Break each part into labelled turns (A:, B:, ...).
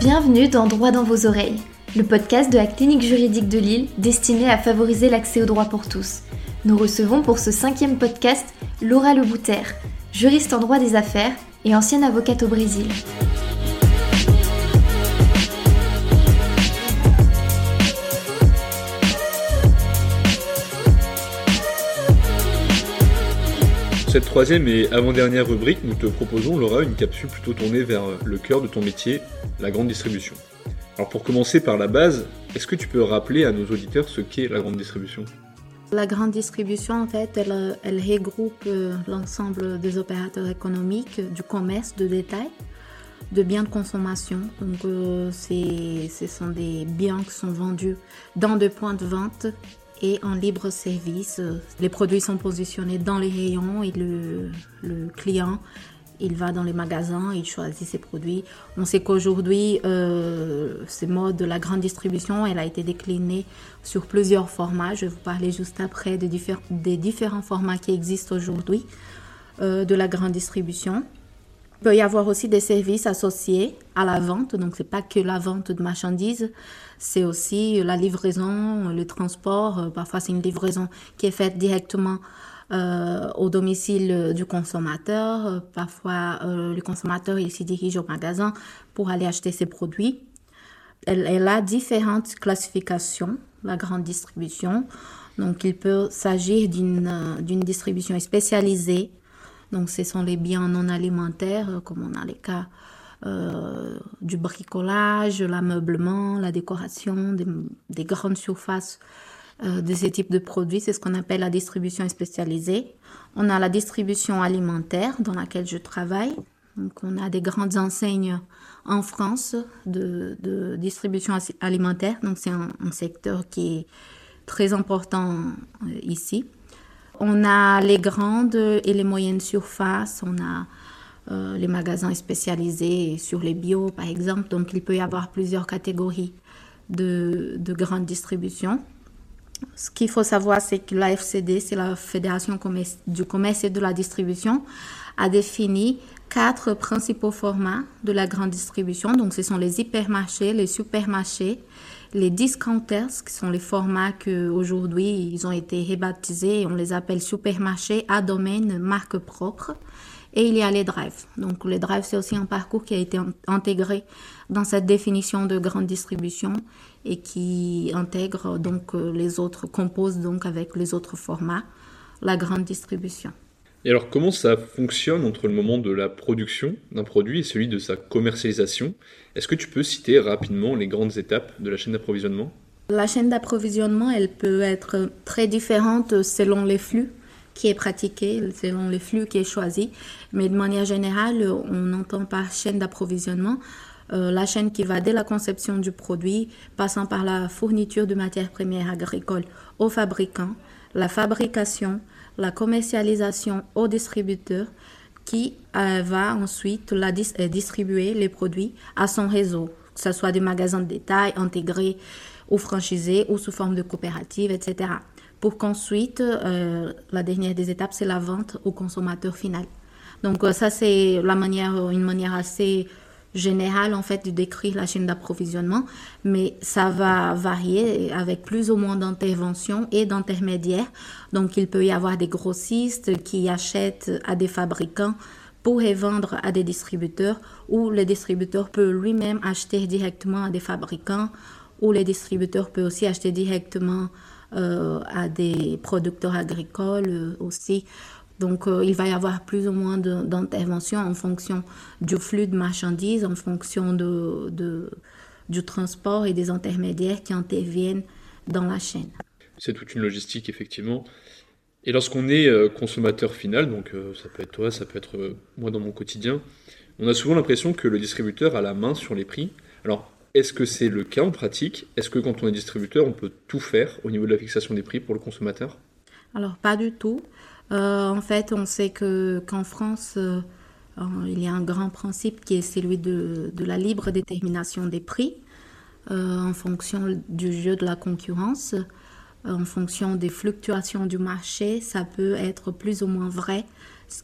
A: Bienvenue dans Droit dans vos oreilles, le podcast de la clinique juridique de Lille destiné à favoriser l'accès au droit pour tous. Nous recevons pour ce cinquième podcast Laura Lebouter, juriste en droit des affaires et ancienne avocate au Brésil.
B: Cette troisième et avant-dernière rubrique, nous te proposons, Laura, une capsule plutôt tournée vers le cœur de ton métier, la grande distribution. Alors pour commencer par la base, est-ce que tu peux rappeler à nos auditeurs ce qu'est la grande distribution?
C: La grande distribution, en fait, elle, elle regroupe euh, l'ensemble des opérateurs économiques du commerce de détail de biens de consommation. Euh, ce sont des biens qui sont vendus dans des points de vente et en libre service. Les produits sont positionnés dans les rayons et le, client, il va dans les magasins, il choisit ses produits. On sait qu'aujourd'hui, euh, ce mode de la grande distribution, elle a été déclinée sur plusieurs formats. Je vais vous parler juste après des, des différents formats qui existent aujourd'hui euh, de la grande distribution. Il peut y avoir aussi des services associés à la vente, donc c'est pas que la vente de marchandises, c'est aussi la livraison, le transport. Euh, parfois, c'est une livraison qui est faite directement euh, au domicile du consommateur. Euh, parfois, le consommateur il s'y dirige au magasin pour aller acheter ses produits. Elle, elle, a différentes classifications, la grande distribution. Donc, il peut s'agir d'une distribution spécialisée donc, ce sont les biens non alimentaires, euh, comme on a les cas euh, du bricolage, l'ameublement, la décoration, des, grandes surfaces euh, de ce type de produits. C'est ce qu'on appelle la distribution spécialisée. On a la distribution alimentaire dans laquelle je travaille. Donc, on a des grandes enseignes en France de, distribution alimentaire. Donc, c'est un, secteur qui est très important ici. On a les grandes et les moyennes surfaces, on a euh, les magasins spécialisés sur les bio, par exemple. Donc, il peut y avoir plusieurs catégories de, de grande distribution. Ce qu'il faut savoir, c'est que la FCD, c'est la Fédération du commerce et de la distribution, a défini quatre principaux formats de la grande distribution. Donc, ce sont les hypermarchés, les supermarchés, les discounters, qui sont les formats qu'aujourd'hui, ils ont été rebaptisés, on les appelle supermarchés à domaine marque propre. Et il y a les drives. Donc les drives, c'est aussi un parcours qui a été intégré dans cette définition de grande distribution et qui intègre donc euh, les autres, compose donc avec les autres formats la grande distribution.
B: Et alors comment ça fonctionne entre le moment de la production d'un produit et celui de sa commercialisation? Est-ce que tu peux citer rapidement les grandes étapes de la chaîne d'approvisionnement?
C: La chaîne d'approvisionnement, elle peut être très différente selon les flux qui est pratiqué, selon les flux qui est choisi. Mais de manière générale, on entend par chaîne d'approvisionnement. Euh, la chaîne qui va dès la conception du produit, passant par la fourniture de matières premières agricoles aux fabricants, la fabrication, la commercialisation au distributeur qui euh, va ensuite la euh, distribuer les produits à son réseau, que ce soit des magasins de détail intégrés ou franchisés ou sous forme de coopérative, etc. Pour qu'ensuite, euh, la dernière des étapes, c'est la vente au consommateur final. Donc ça, c'est manière, une manière assez général en fait de décrire la chaîne d'approvisionnement, mais ça va varier avec plus ou moins d'interventions et d'intermédiaires. Donc il peut y avoir des grossistes qui achètent à des fabricants pour les vendre à des distributeurs ou le distributeur peut lui-même acheter directement à des fabricants ou le distributeur peut aussi acheter directement euh, à des producteurs agricoles euh, aussi. Donc, euh, il va y avoir plus ou moins d'interventions en fonction du flux de marchandises, en fonction de, du transport et des intermédiaires qui interviennent dans la chaîne.
B: C'est toute une logistique, effectivement. Et lorsqu'on est euh, consommateur final, donc euh, ça peut être toi, ça peut être moi dans mon quotidien, on a souvent l'impression que le distributeur a la main sur les prix. Alors, est-ce que c'est le cas en pratique? Est-ce que quand on est distributeur, on peut tout faire au niveau de la fixation des prix pour le consommateur?
C: Alors, pas du tout. Euh, en fait, on sait que qu'en France, euh, euh, il y a un grand principe qui est celui de, de la libre détermination des prix en fonction du jeu de la concurrence, en fonction des fluctuations du marché. Ça peut être plus ou moins vrai.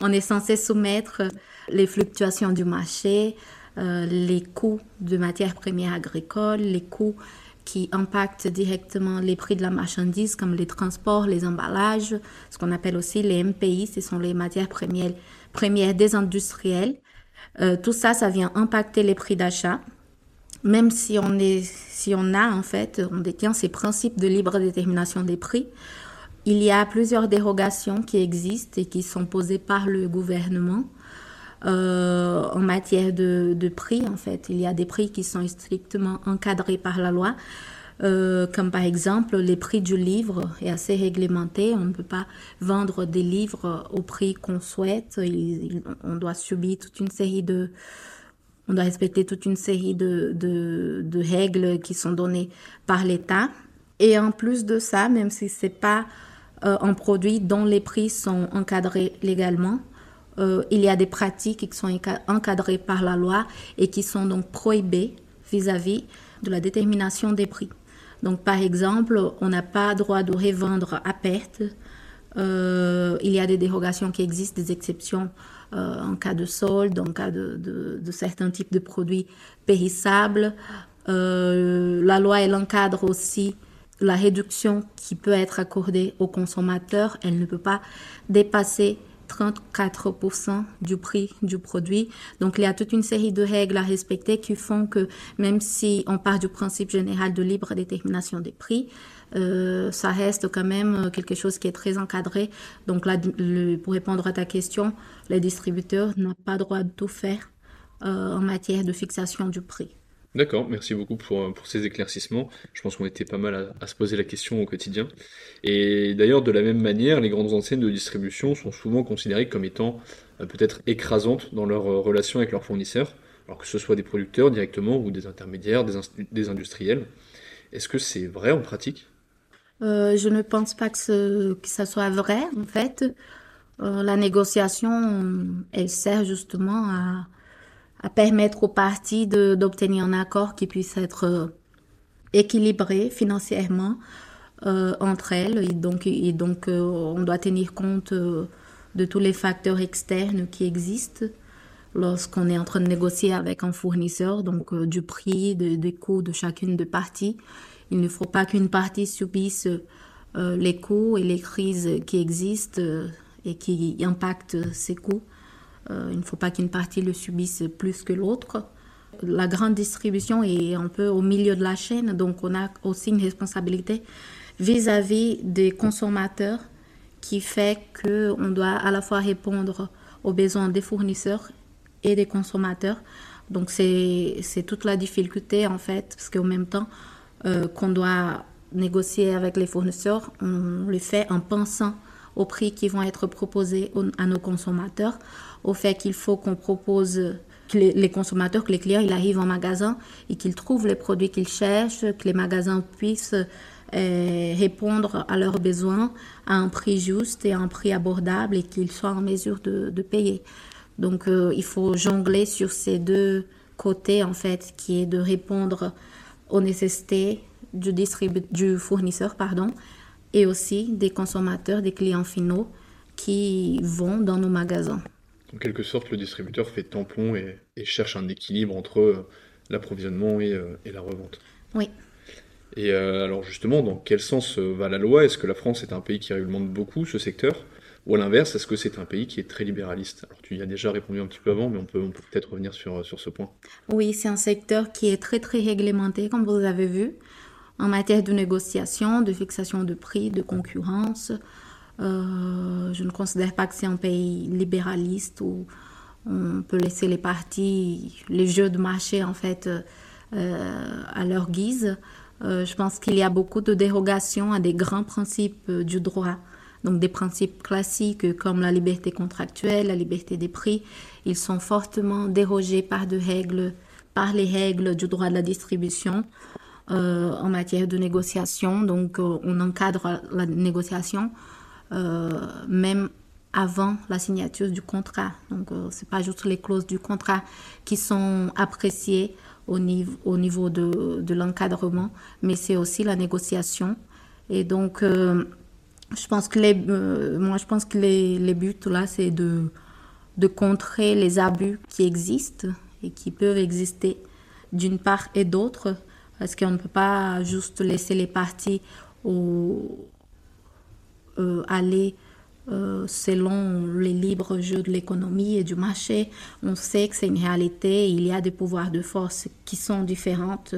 C: On est censé soumettre les fluctuations du marché les coûts de matières premières agricoles, les coûts qui impactent directement les prix de la marchandise, comme les transports, les emballages, ce qu'on appelle aussi les MPI, ce sont les matières premières, des industriels. Euh, tout ça, ça vient impacter les prix d'achat. Même si on, est, si on a, en fait, on détient ces principes de libre détermination des prix, il y a plusieurs dérogations qui existent et qui sont posées par le gouvernement euh, en matière de, prix, en fait. Il y a des prix qui sont strictement encadrés par la loi. Euh, comme par exemple les prix du livre est assez réglementé. On ne peut pas vendre des livres au prix qu'on souhaite. on doit subir toute une série de, on doit respecter toute une série de règles qui sont données par l'État. Et en plus de ça, même si c'est pas euh, un produit dont les prix sont encadrés légalement, euh, il y a des pratiques qui sont encadrées par la loi et qui sont donc prohibées vis-à-vis de la détermination des prix. Donc, par exemple, on n'a pas droit de revendre à perte. Euh, il y a des dérogations qui existent, des exceptions euh, en cas de solde, en cas de, de, certains types de produits périssables. la loi, elle encadre aussi la réduction qui peut être accordée aux consommateurs. Elle ne peut pas dépasser 34% du prix du produit. Donc, il y a toute une série de règles à respecter qui font que même si on part du principe général de libre détermination des prix, euh, ça reste quand même quelque chose qui est très encadré. Donc pour répondre à ta question, les distributeurs n'ont pas droit de tout faire euh, en matière de fixation du prix.
B: D'accord, merci beaucoup pour, pour, ces éclaircissements. Je pense qu'on était pas mal à, se poser la question au quotidien. Et d'ailleurs, de la même manière, les grandes enseignes de distribution sont souvent considérées comme étant euh, peut-être écrasantes dans leur euh, relation avec leurs fournisseurs, alors que ce soit des producteurs directement ou des intermédiaires, des, des industriels. Est-ce que c'est vrai en pratique?
C: Euh, Je ne pense pas que, ce, que ça soit vrai, en fait. la négociation, elle sert justement à à permettre aux parties d'obtenir un accord qui puisse être euh, équilibré financièrement euh, entre elles. Et donc, euh, on doit tenir compte de tous les facteurs externes qui existent lorsqu'on est en train de négocier avec un fournisseur, donc du prix, des coûts de chacune des parties. Il ne faut pas qu'une partie subisse les coûts et les crises qui existent et qui impactent ces coûts. Euh, il ne faut pas qu'une partie le subisse plus que l'autre. La grande distribution est un peu au milieu de la chaîne, donc on a aussi une responsabilité vis-à-vis des consommateurs qui fait qu'on doit à la fois répondre aux besoins des fournisseurs et des consommateurs. Donc c'est toute la difficulté en fait, parce qu'au même temps euh, qu'on doit négocier avec les fournisseurs, on le fait en pensant aux prix qui vont être proposés à nos consommateurs au fait qu'il faut qu'on propose que les, consommateurs, que les clients, ils arrivent en magasin et qu'ils trouvent les produits qu'ils cherchent, que les magasins puissent euh, répondre à leurs besoins à un prix juste et à un prix abordable et qu'ils soient en mesure de, payer. Donc euh, il faut jongler sur ces deux côtés en fait, qui est de répondre aux nécessités du, du fournisseur pardon, et aussi des consommateurs, des clients finaux qui vont dans nos magasins.
B: En quelque sorte, le distributeur fait tampon et, cherche un équilibre entre euh, l'approvisionnement euh, et, la revente.
C: Oui.
B: Et euh, alors justement, dans quel sens va la loi? Est-ce que la France est un pays qui réglemente beaucoup ce secteur? Ou à l'inverse, est-ce que c'est un pays qui est très libéraliste? Alors tu y as déjà répondu un petit peu avant, mais on peut peut-être revenir sur, sur ce point.
C: Oui, c'est un secteur qui est très très réglementé, comme vous avez vu, en matière de négociation, de fixation de prix, de concurrence. Euh, je ne considère pas que c'est un pays libéraliste où on peut laisser les partis, les jeux de marché en fait euh, à leur guise. Euh, je pense qu'il y a beaucoup de dérogations à des grands principes du droit. Donc des principes classiques comme la liberté contractuelle, la liberté des prix, ils sont fortement dérogés par de règles, par les règles du droit de la distribution. En matière de négociation. Donc, on encadre la négociation euh, même avant la signature du contrat. Donc, euh, ce n'est pas juste les clauses du contrat qui sont appréciées au niveau, au niveau de, de l'encadrement, mais c'est aussi la négociation. Et donc, euh, je pense que les, moi, je pense que les, les buts là, c'est de, de contrer les abus qui existent et qui peuvent exister d'une part et d'autre, parce qu'on ne peut pas juste laisser les parties euh, aller euh, selon les libres jeux de l'économie et du marché. On sait que c'est une réalité, il y a des pouvoirs de force qui sont différentes.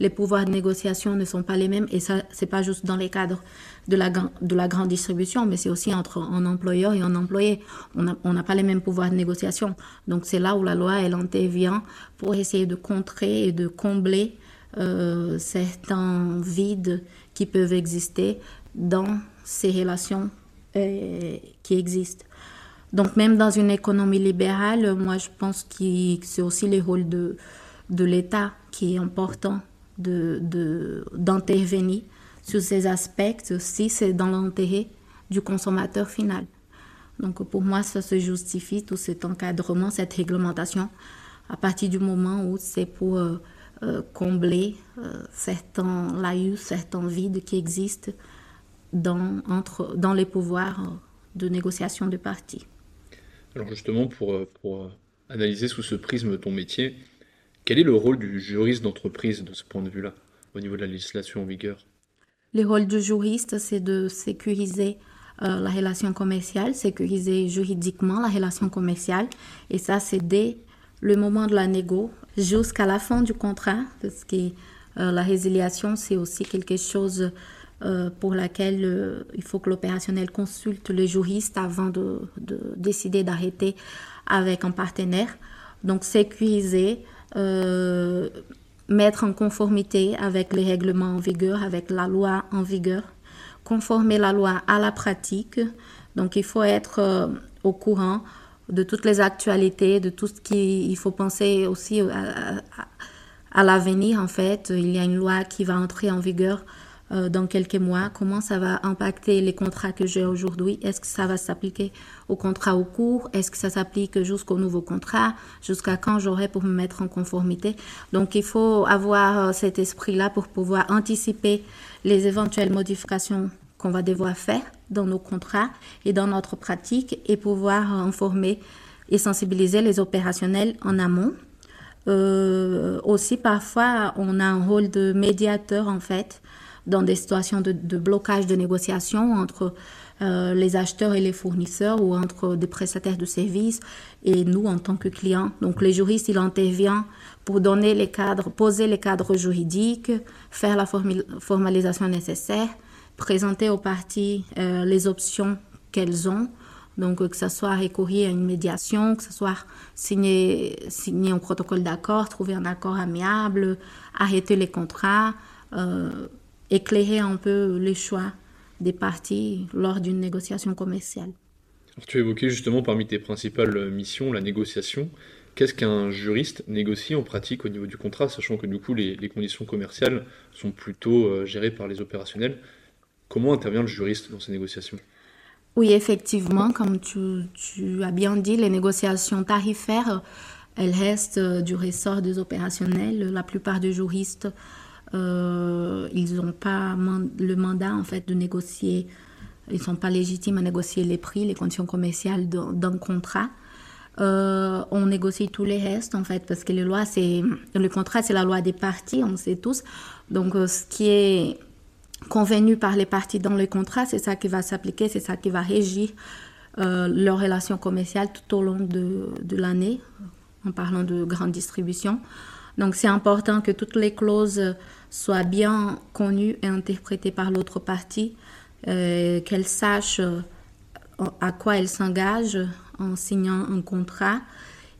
C: Les pouvoirs de négociation ne sont pas les mêmes et ça, c'est pas juste dans les cadres de la, de la grande distribution, mais c'est aussi entre un employeur et un employé. On n'a pas les mêmes pouvoirs de négociation. Donc c'est là où la loi, elle intervient pour essayer de contrer et de combler euh, certains vides qui peuvent exister dans ces relations euh, qui existent. Donc même dans une économie libérale, moi je pense que c'est aussi le rôle de, de l'État qui est important d'intervenir de, sur ces aspects si c'est dans l'intérêt du consommateur final. Donc pour moi, ça se justifie, tout cet encadrement, cette réglementation, à partir du moment où c'est pour euh, euh, combler euh, certains laïus, certains vides qui existent dans, entre, dans les pouvoirs de négociation de parties.
B: Alors justement, pour, pour analyser sous ce prisme ton métier, quel est le rôle du juriste d'entreprise de ce point de vue-là, au niveau de la législation en vigueur?
C: Le rôle du juriste, c'est de sécuriser euh, la relation commerciale, sécuriser juridiquement la relation commerciale. Et ça, c'est dès le moment de la négo jusqu'à la fin du contrat, parce que euh, la résiliation, c'est aussi quelque chose euh, pour laquelle il faut que l'opérationnel consulte le juriste avant de, de décider d'arrêter avec un partenaire. Donc, sécuriser mettre en conformité avec les règlements en vigueur, avec la loi en vigueur, conformer la loi à la pratique. Donc il faut être euh, au courant de toutes les actualités, de tout ce qui il faut penser aussi à, l'avenir en fait. Il y a une loi qui va entrer en vigueur euh, dans quelques mois, comment ça va impacter les contrats que j'ai aujourd'hui? Est-ce que ça va s'appliquer au contrat au cours? Est-ce que ça s'applique jusqu'au nouveau contrat? Jusqu'à quand j'aurai pour me mettre en conformité? Donc il faut avoir euh, cet esprit-là pour pouvoir anticiper les éventuelles modifications qu'on va devoir faire dans nos contrats et dans notre pratique et pouvoir informer et sensibiliser les opérationnels en amont. Euh, aussi, parfois, on a un rôle de médiateur en fait dans des situations de, blocage de négociation entre euh, les acheteurs et les fournisseurs ou entre des prestataires de services et nous en tant que clients. Donc les juristes, il intervient pour donner les cadres, poser les cadres juridiques, faire la formalisation nécessaire, présenter aux parties euh, les options qu'elles ont. Donc, que ce soit recourir à une médiation, que ce soit signer, signer un protocole d'accord, trouver un accord amiable, arrêter les contrats, euh, éclairer un peu les choix des parties lors d'une négociation commerciale.
B: Alors, tu évoquais justement parmi tes principales missions la négociation. Qu'est-ce qu'un juriste négocie en pratique au niveau du contrat, sachant que du coup les, conditions commerciales sont plutôt euh, gérées par les opérationnels? Comment intervient le juriste dans ces négociations?
C: Oui, effectivement, comme tu, as bien dit, les négociations tarifaires, elles restent euh, du ressort des opérationnels. La plupart des juristes euh, ils n'ont pas le mandat en fait de négocier, ils ne sont pas légitimes à négocier les prix, les conditions commerciales d'un contrat. Euh, on négocie tous les restes en fait parce que le contrat c'est la loi des parties on sait tous donc ce qui est convenu par les parties dans le contrat c'est ça qui va s'appliquer c'est ça qui va régir euh, leurs relations commerciales tout au long de, de l'année en parlant de grande distribution. Donc c'est important que toutes les clauses soient bien connues et interprétées par l'autre partie, euh, qu'elle sache euh, à quoi elle s'engage en signant un contrat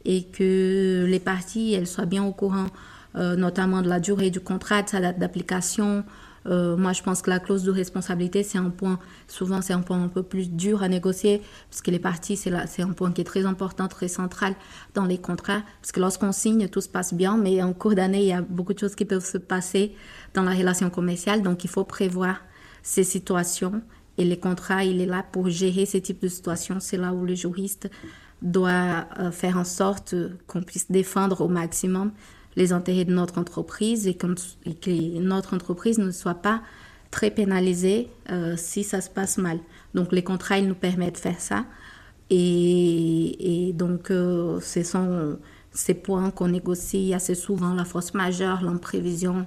C: et que les parties elles soient bien au courant notamment de la durée du contrat, de sa date d'application, euh, moi, je pense que la clause de responsabilité, c'est un point, souvent, c'est un point un peu plus dur à négocier, parce que les parties, c'est un point qui est très important, très central dans les contrats, parce que lorsqu'on signe, tout se passe bien, mais en cours d'année, il y a beaucoup de choses qui peuvent se passer dans la relation commerciale, donc il faut prévoir ces situations, et les contrats, il est là pour gérer ces types de situations. C'est là où le juriste doit euh, faire en sorte qu'on puisse défendre au maximum les intérêts de notre entreprise et, que notre entreprise ne soit pas très pénalisée euh, si ça se passe mal. Donc les contrats, ils nous permettent de faire ça. Et, donc euh, ce sont ces points qu'on négocie assez souvent, la force majeure, l'imprévision,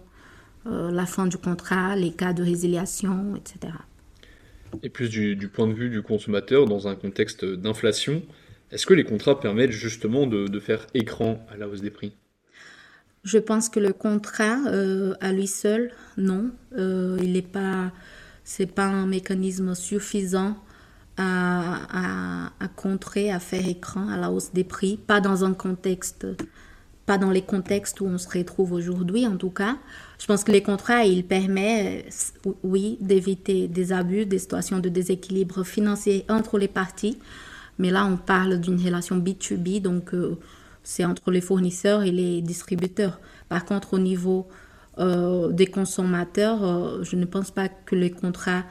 C: euh, la fin du contrat, les cas de résiliation, etc.
B: Et plus du, point de vue du consommateur, dans un contexte d'inflation, est-ce que les contrats permettent justement de, faire écran à la hausse des prix?
C: Je pense que le contrat, euh, à lui seul, non. Euh, il n'est pas, c'est pas un mécanisme suffisant à, contrer, à faire écran à la hausse des prix, pas dans un contexte, pas dans les contextes où on se retrouve aujourd'hui en tout cas. Je pense que les contrats, ils permettent, oui, d'éviter des abus, des situations de déséquilibre financier entre les parties. Mais là, on parle d'une relation B2B, donc euh, c'est entre les fournisseurs et les distributeurs. Par contre, au niveau euh, des consommateurs, euh, je ne pense pas que les contrats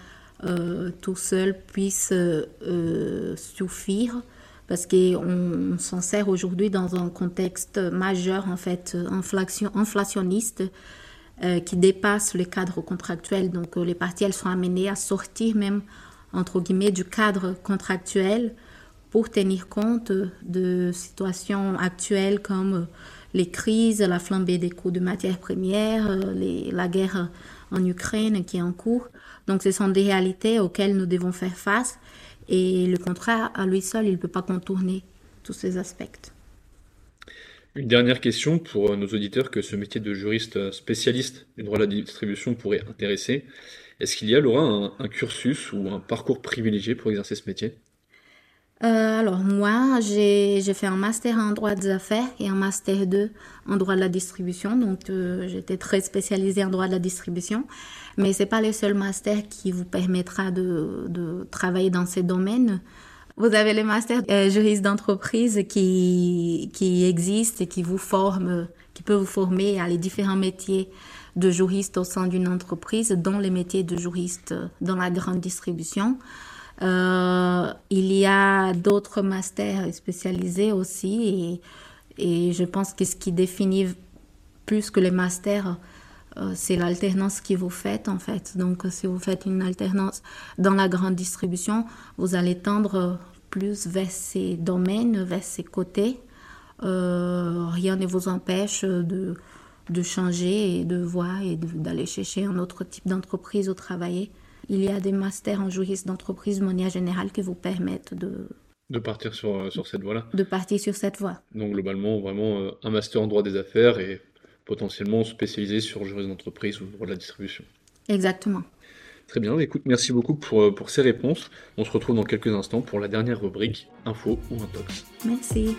C: euh, tout seul puisse euh, euh, suffire parce qu'on s'en sert aujourd'hui dans un contexte majeur en fait inflation, inflationniste qui dépasse le cadre contractuel. Donc les parties elles sont amenées à sortir même entre guillemets du cadre contractuel pour tenir compte de situations actuelles comme les crises, la flambée des coûts de matières premières, la guerre en Ukraine qui est en cours. Donc ce sont des réalités auxquelles nous devons faire face et le contrat à lui seul, il ne peut pas contourner tous ces aspects.
B: Une dernière question pour nos auditeurs que ce métier de juriste spécialiste du droit de la distribution pourrait intéresser. Est-ce qu'il y a, Laura, un, cursus ou un parcours privilégié pour exercer ce métier?
C: Euh, alors moi, j'ai fait un master en droit des affaires et un master 2 en droit de la distribution. Donc euh, j'étais très spécialisée en droit de la distribution. Mais ce n'est pas le seul master qui vous permettra de, travailler dans ces domaines. Vous avez le master euh, juriste d'entreprise qui, qui existe et qui vous forme, qui peut vous former à les différents métiers de juriste au sein d'une entreprise, dont les métiers de juriste dans la grande distribution. Euh, il y a d'autres masters spécialisés aussi et, je pense que ce qui définit plus que les masters, euh, c'est l'alternance que vous faites en fait. Donc si vous faites une alternance dans la grande distribution, vous allez tendre plus vers ces domaines, vers ces côtés. Euh, rien ne vous empêche de, de changer de voir et d'aller chercher un autre type d'entreprise au travailler. Il y a des masters en juriste d'entreprise de manière générale qui vous permettent de...
B: De partir sur, euh, sur cette voie-là.
C: De partir sur cette voie.
B: Donc globalement, vraiment euh, un master en droit des affaires et potentiellement spécialisé sur juriste d'entreprise ou droit de la distribution.
C: Exactement.
B: Très bien, écoute, merci beaucoup pour, euh, pour ces réponses. On se retrouve dans quelques instants pour la dernière rubrique, info ou intox.
C: Merci.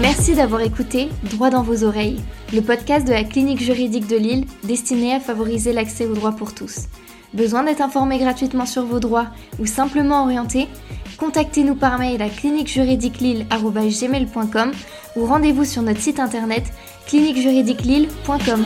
A: Merci d'avoir écouté Droit dans vos oreilles, le podcast de la clinique juridique de Lille destiné à favoriser l'accès aux droits pour tous. Besoin d'être informé gratuitement sur vos droits ou simplement orienté? Contactez-nous par mail à cliniquejuridiquelille.com ou rendez-vous sur notre site internet cliniquejuridiquelille.com.